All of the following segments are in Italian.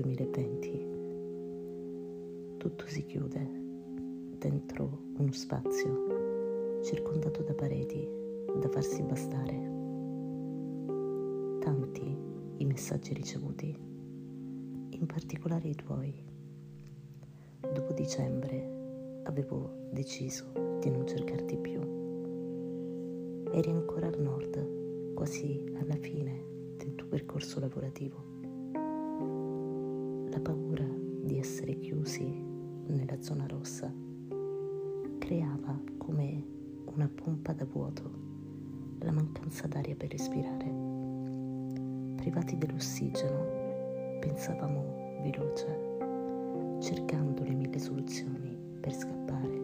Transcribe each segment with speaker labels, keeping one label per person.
Speaker 1: 2020. Tutto si chiude dentro uno spazio circondato da pareti da farsi bastare. Tanti i messaggi ricevuti, in particolare i tuoi. Dopo dicembre avevo deciso di non cercarti più. Eri ancora al nord, quasi alla fine del tuo percorso lavorativo la paura di essere chiusi nella zona rossa creava come una pompa da vuoto la mancanza d'aria per respirare. Privati dell'ossigeno, pensavamo veloce, cercando le mille soluzioni per scappare.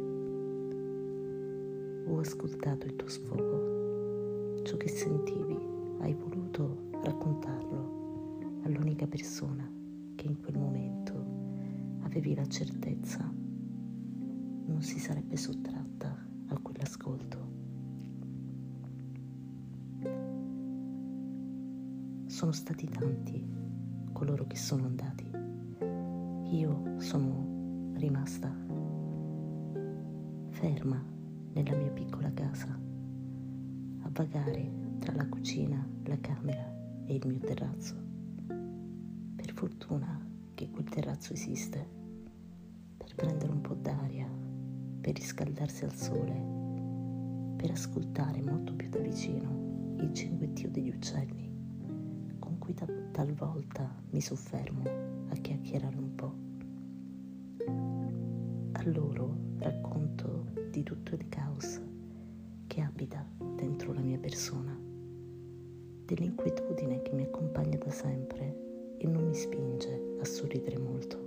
Speaker 1: Ho ascoltato il tuo sfogo, ciò che sentivi, hai voluto raccontarlo all'unica persona che in quel momento avevi la certezza non si sarebbe sottratta a quell'ascolto. Sono stati tanti coloro che sono andati. Io sono rimasta ferma nella mia piccola casa, a vagare tra la cucina, la camera e il mio terrazzo fortuna che quel terrazzo esiste per prendere un po' d'aria, per riscaldarsi al sole, per ascoltare molto più da vicino il cinguettio degli uccelli, con cui ta- talvolta mi soffermo a chiacchierare un po'. A loro racconto di tutto il caos che abita dentro la mia persona, dell'inquietudine che mi accompagna da sempre e non mi spinge a sorridere molto.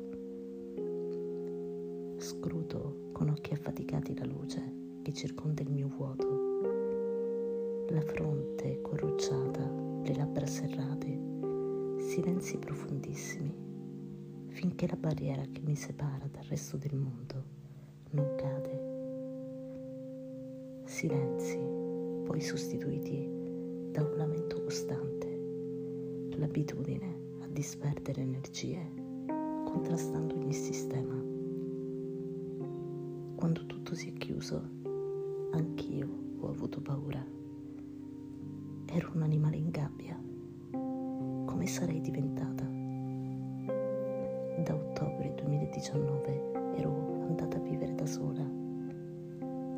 Speaker 1: Scruto con occhi affaticati la luce che circonda il mio vuoto, la fronte corrucciata, le labbra serrate, silenzi profondissimi, finché la barriera che mi separa dal resto del mondo non cade. Silenzi poi sostituiti da un lamento costante, l'abitudine disperdere energie contrastando ogni sistema. Quando tutto si è chiuso, anch'io ho avuto paura. Ero un animale in gabbia. Come sarei diventata? Da ottobre 2019 ero andata a vivere da sola.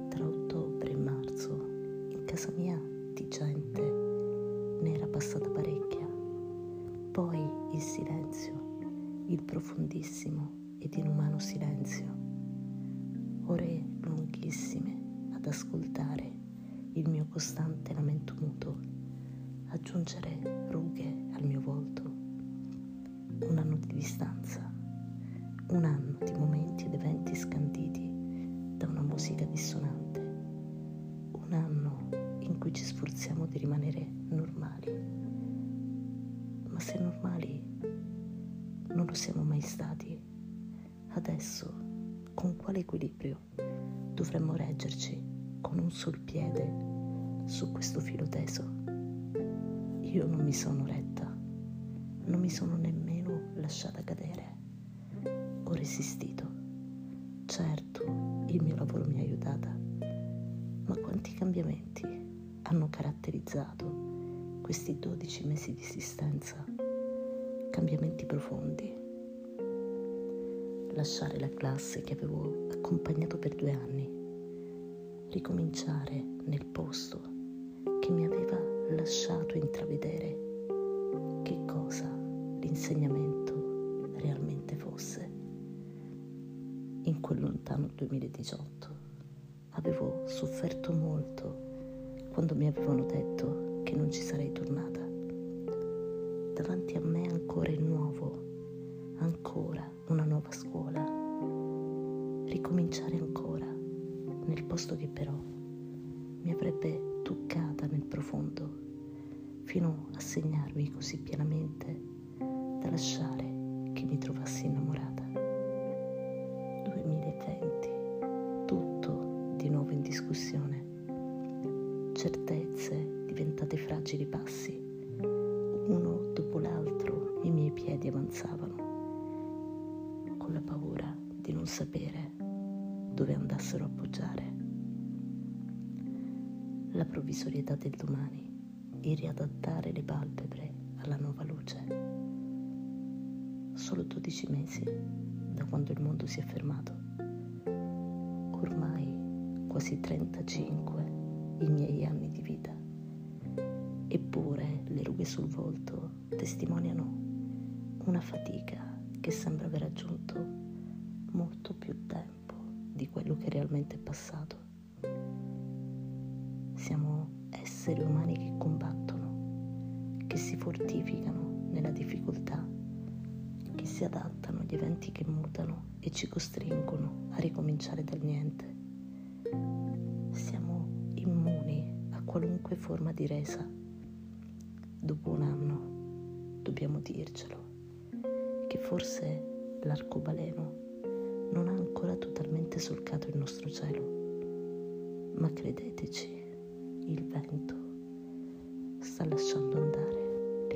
Speaker 1: Tra ottobre e marzo in casa mia di gente ne era passata parecchia poi il silenzio, il profondissimo ed inumano silenzio. Ore lunghissime ad ascoltare il mio costante lamento muto, aggiungere rughe al mio volto. Un anno di distanza, un anno di momenti ed eventi scanditi da una musica dissonante, un anno in cui ci sforziamo di rimanere normali ma se normali non lo siamo mai stati. Adesso, con quale equilibrio dovremmo reggerci con un sol piede su questo filo teso? Io non mi sono retta, non mi sono nemmeno lasciata cadere. Ho resistito. Certo, il mio lavoro mi ha aiutata, ma quanti cambiamenti hanno caratterizzato questi 12 mesi di esistenza, cambiamenti profondi. Lasciare la classe che avevo accompagnato per due anni, ricominciare nel posto che mi aveva lasciato intravedere che cosa l'insegnamento realmente fosse. In quel lontano 2018 avevo sofferto molto quando mi avevano detto che non ci sarei tornata. Davanti a me ancora il nuovo, ancora una nuova scuola. Ricominciare ancora, nel posto che però mi avrebbe toccata nel profondo, fino a segnarmi così pienamente da lasciare che mi trovassi innamorata. 2020, tutto di nuovo in discussione, certezze diventate fragili passi. Uno dopo l'altro i miei piedi avanzavano con la paura di non sapere dove andassero a appoggiare. La provvisorietà del domani, il riadattare le palpebre alla nuova luce. Solo 12 mesi da quando il mondo si è fermato. Ormai quasi 35 i miei anni di vita. Eppure le rughe sul volto testimoniano una fatica che sembra aver aggiunto molto più tempo di quello che realmente è passato. Siamo esseri umani che combattono, che si fortificano nella difficoltà, che si adattano agli eventi che mutano e ci costringono a ricominciare dal niente. Siamo immuni a qualunque forma di resa. Dopo un anno dobbiamo dircelo che forse l'arcobaleno non ha ancora totalmente solcato il nostro cielo, ma credeteci, il vento sta lasciando andare